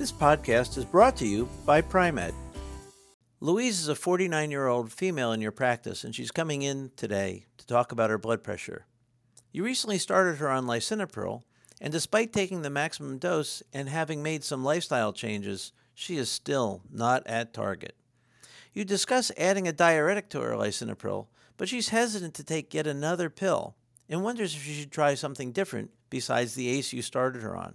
This podcast is brought to you by Pri-Med. Louise is a 49 year old female in your practice, and she's coming in today to talk about her blood pressure. You recently started her on lisinopril, and despite taking the maximum dose and having made some lifestyle changes, she is still not at target. You discuss adding a diuretic to her lisinopril, but she's hesitant to take yet another pill and wonders if she should try something different besides the ACE you started her on.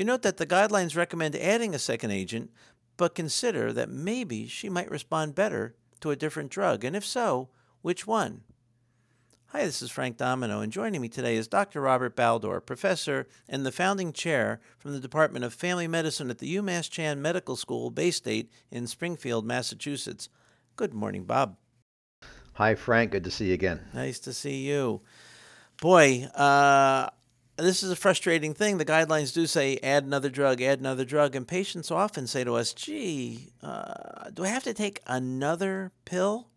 You note that the guidelines recommend adding a second agent, but consider that maybe she might respond better to a different drug, and if so, which one? Hi, this is Frank Domino, and joining me today is Dr. Robert Baldor, professor and the founding chair from the Department of Family Medicine at the UMass Chan Medical School, Baystate in Springfield, Massachusetts. Good morning, Bob. Hi, Frank. Good to see you again. Nice to see you. Boy, uh, this is a frustrating thing. The guidelines do say add another drug, add another drug, and patients often say to us, "Gee, uh, do I have to take another pill?"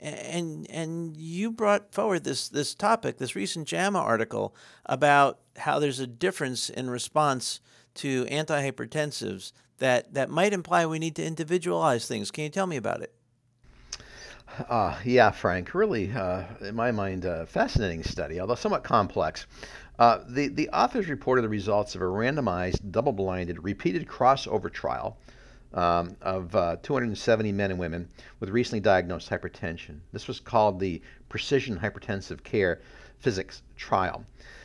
And and you brought forward this this topic, this recent JAMA article about how there's a difference in response to antihypertensives that that might imply we need to individualize things. Can you tell me about it? Uh, yeah, Frank, really, uh, in my mind, a fascinating study, although somewhat complex. Uh, the, the authors reported the results of a randomized, double blinded, repeated crossover trial um, of uh, 270 men and women with recently diagnosed hypertension. This was called the Precision Hypertensive Care Physics Trial.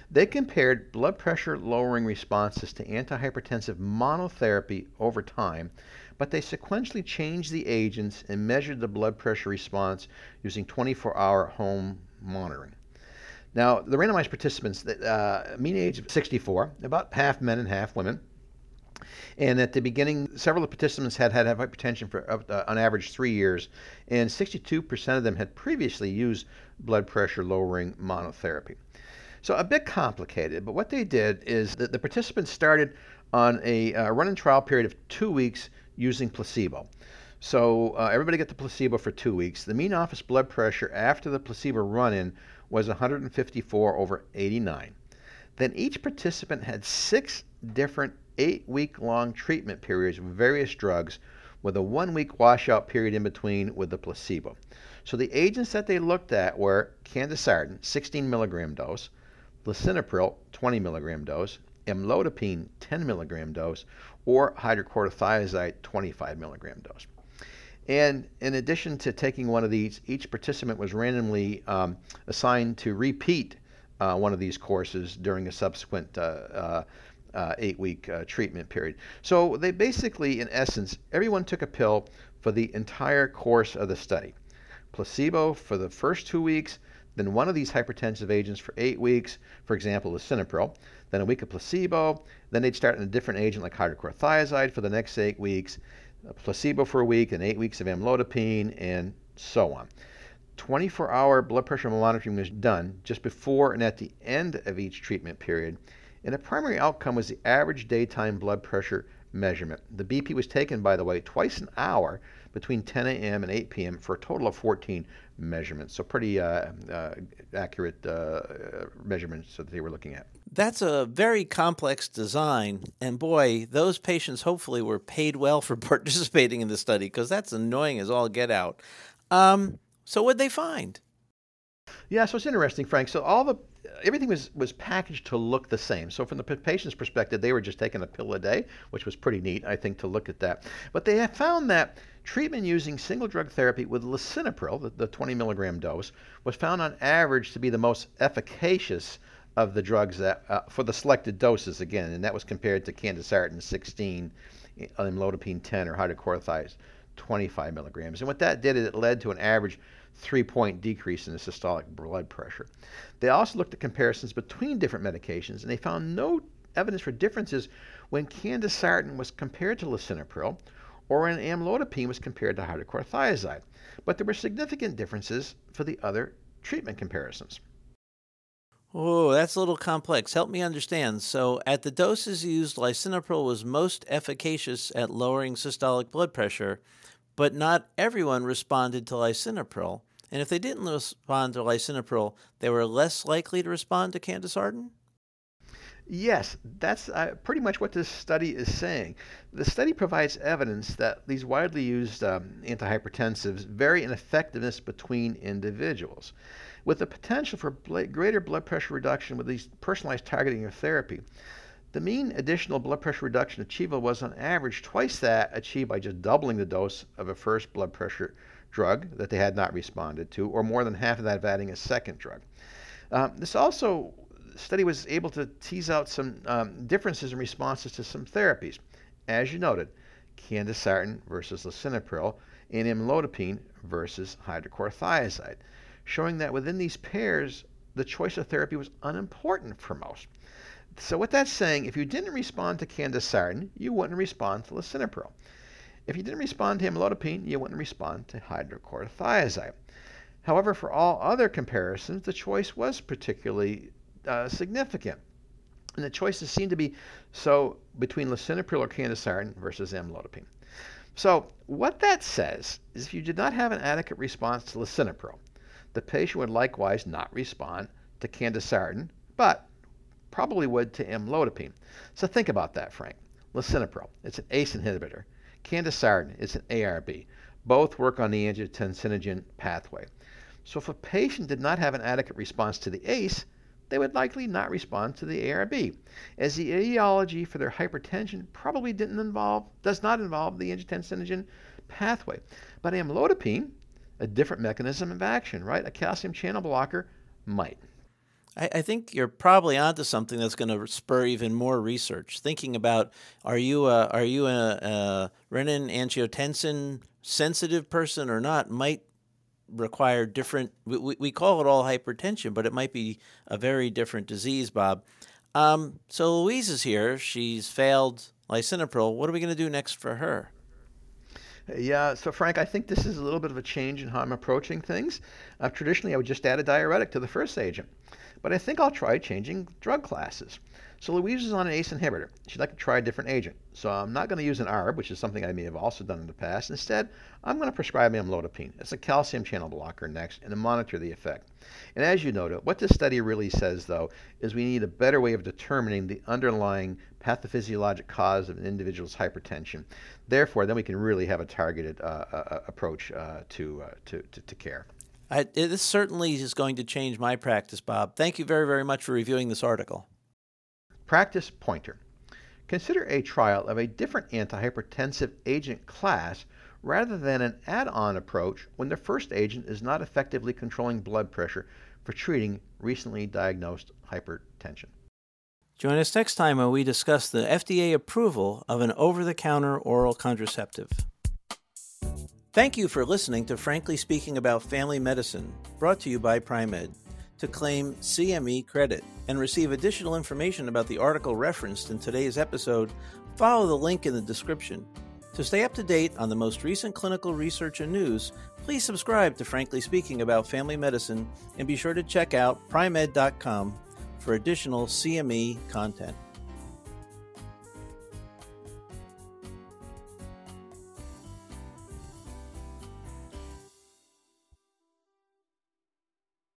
They compared blood pressure lowering responses to antihypertensive monotherapy over time but they sequentially changed the agents and measured the blood pressure response using 24 hour home monitoring. Now, the randomized participants, uh, mean age of 64, about half men and half women. And at the beginning, several of the participants had had hypertension for uh, on average three years, and 62% of them had previously used blood pressure lowering monotherapy. So a bit complicated, but what they did is that the participants started on a uh, run-in trial period of two weeks using placebo. So uh, everybody got the placebo for two weeks. The mean office blood pressure after the placebo run-in was 154 over 89. Then each participant had six different eight-week-long treatment periods with various drugs, with a one-week washout period in between with the placebo. So the agents that they looked at were candesartan, 16 milligram dose, lisinopril, 20 milligram dose, amlodipine 10 milligram dose or hydrochlorothiazide 25 milligram dose. And in addition to taking one of these, each participant was randomly um, assigned to repeat uh, one of these courses during a subsequent uh, uh, uh eight week uh, treatment period. So they basically, in essence, everyone took a pill for the entire course of the study placebo for the first two weeks, then one of these hypertensive agents for eight weeks, for example, lisinopril, then a week of placebo, then they'd start on a different agent like hydrochlorothiazide for the next eight weeks, placebo for a week, and eight weeks of amlodipine, and so on. 24 hour blood pressure monitoring was done just before and at the end of each treatment period, and the primary outcome was the average daytime blood pressure measurement. The BP was taken, by the way, twice an hour between 10 a.m. and 8 p.m. for a total of 14 measurements. So pretty uh, uh, accurate uh, measurements that they were looking at. That's a very complex design, and boy, those patients hopefully were paid well for participating in the study because that's annoying as all get out. Um, so what'd they find? Yeah, so it's interesting, Frank. So all the everything was was packaged to look the same. So from the patient's perspective, they were just taking a pill a day, which was pretty neat, I think, to look at that. But they have found that treatment using single drug therapy with lisinopril, the, the 20 milligram dose, was found on average to be the most efficacious of the drugs that uh, for the selected doses again, and that was compared to candesartan 16, amlodipine 10, or hydrochlorothiazide 25 milligrams. And what that did is it led to an average three point decrease in the systolic blood pressure. They also looked at comparisons between different medications and they found no evidence for differences when candesartan was compared to lisinopril or when amlodipine was compared to hydrochlorothiazide, but there were significant differences for the other treatment comparisons. Oh, that's a little complex. Help me understand. So, at the doses used, lisinopril was most efficacious at lowering systolic blood pressure, but not everyone responded to lisinopril. And if they didn't respond to lisinopril, they were less likely to respond to candesartan? Yes, that's uh, pretty much what this study is saying. The study provides evidence that these widely used um, antihypertensives vary in effectiveness between individuals, with the potential for greater blood pressure reduction with these personalized targeting of therapy. The mean additional blood pressure reduction achievable was on average twice that achieved by just doubling the dose of a first blood pressure drug that they had not responded to, or more than half of that of adding a second drug. Um, this also study was able to tease out some um, differences in responses to some therapies. As you noted, candesartan versus lisinopril and amlodipine versus hydrochlorothiazide, showing that within these pairs, the choice of therapy was unimportant for most. So what that's saying, if you didn't respond to candesartan, you wouldn't respond to lisinopril. If you didn't respond to amlodipine, you wouldn't respond to hydrochlorothiazide. However, for all other comparisons, the choice was particularly uh, significant. And the choices seem to be so between lisinopril or candesartan versus amlodipine. So what that says is if you did not have an adequate response to lisinopril, the patient would likewise not respond to candesartan, but probably would to amlodipine. So think about that, Frank. Lisinopril, it's an ACE inhibitor. Candesartan is an ARB. Both work on the angiotensinogen pathway. So if a patient did not have an adequate response to the ACE, they would likely not respond to the ARB, as the etiology for their hypertension probably didn't involve, does not involve the angiotensinogen pathway. But amlodipine, a different mechanism of action, right? A calcium channel blocker might. I, I think you're probably onto something that's going to spur even more research. Thinking about are you a, are you a, a renin angiotensin sensitive person or not might require different we, we call it all hypertension but it might be a very different disease bob um, so louise is here she's failed lisinopril what are we going to do next for her yeah, so Frank, I think this is a little bit of a change in how I'm approaching things. Uh, traditionally, I would just add a diuretic to the first agent, but I think I'll try changing drug classes. So Louise is on an ACE inhibitor. She'd like to try a different agent. So I'm not going to use an ARB, which is something I may have also done in the past. Instead, I'm going to prescribe amlodipine. It's a calcium channel blocker next and to monitor the effect. And as you noted, what this study really says, though, is we need a better way of determining the underlying pathophysiologic cause of an individual's hypertension. Therefore, then we can really have a targeted uh, uh, uh approach uh, to, uh, to, to, to, care. I, this certainly is going to change my practice, Bob. Thank you very, very much for reviewing this article. Practice pointer. Consider a trial of a different antihypertensive agent class rather than an add on approach when the first agent is not effectively controlling blood pressure for treating recently diagnosed hypertension. Join us next time when we discuss the FDA approval of an over the counter oral contraceptive. Thank you for listening to Frankly Speaking About Family Medicine, brought to you by Pri-Med to claim CME credit and receive additional information about the article referenced in today's episode, follow the link in the description. To stay up to date on the most recent clinical research and news, please subscribe to Frankly Speaking About Family Medicine and be sure to check out pri-med.com for additional CME content.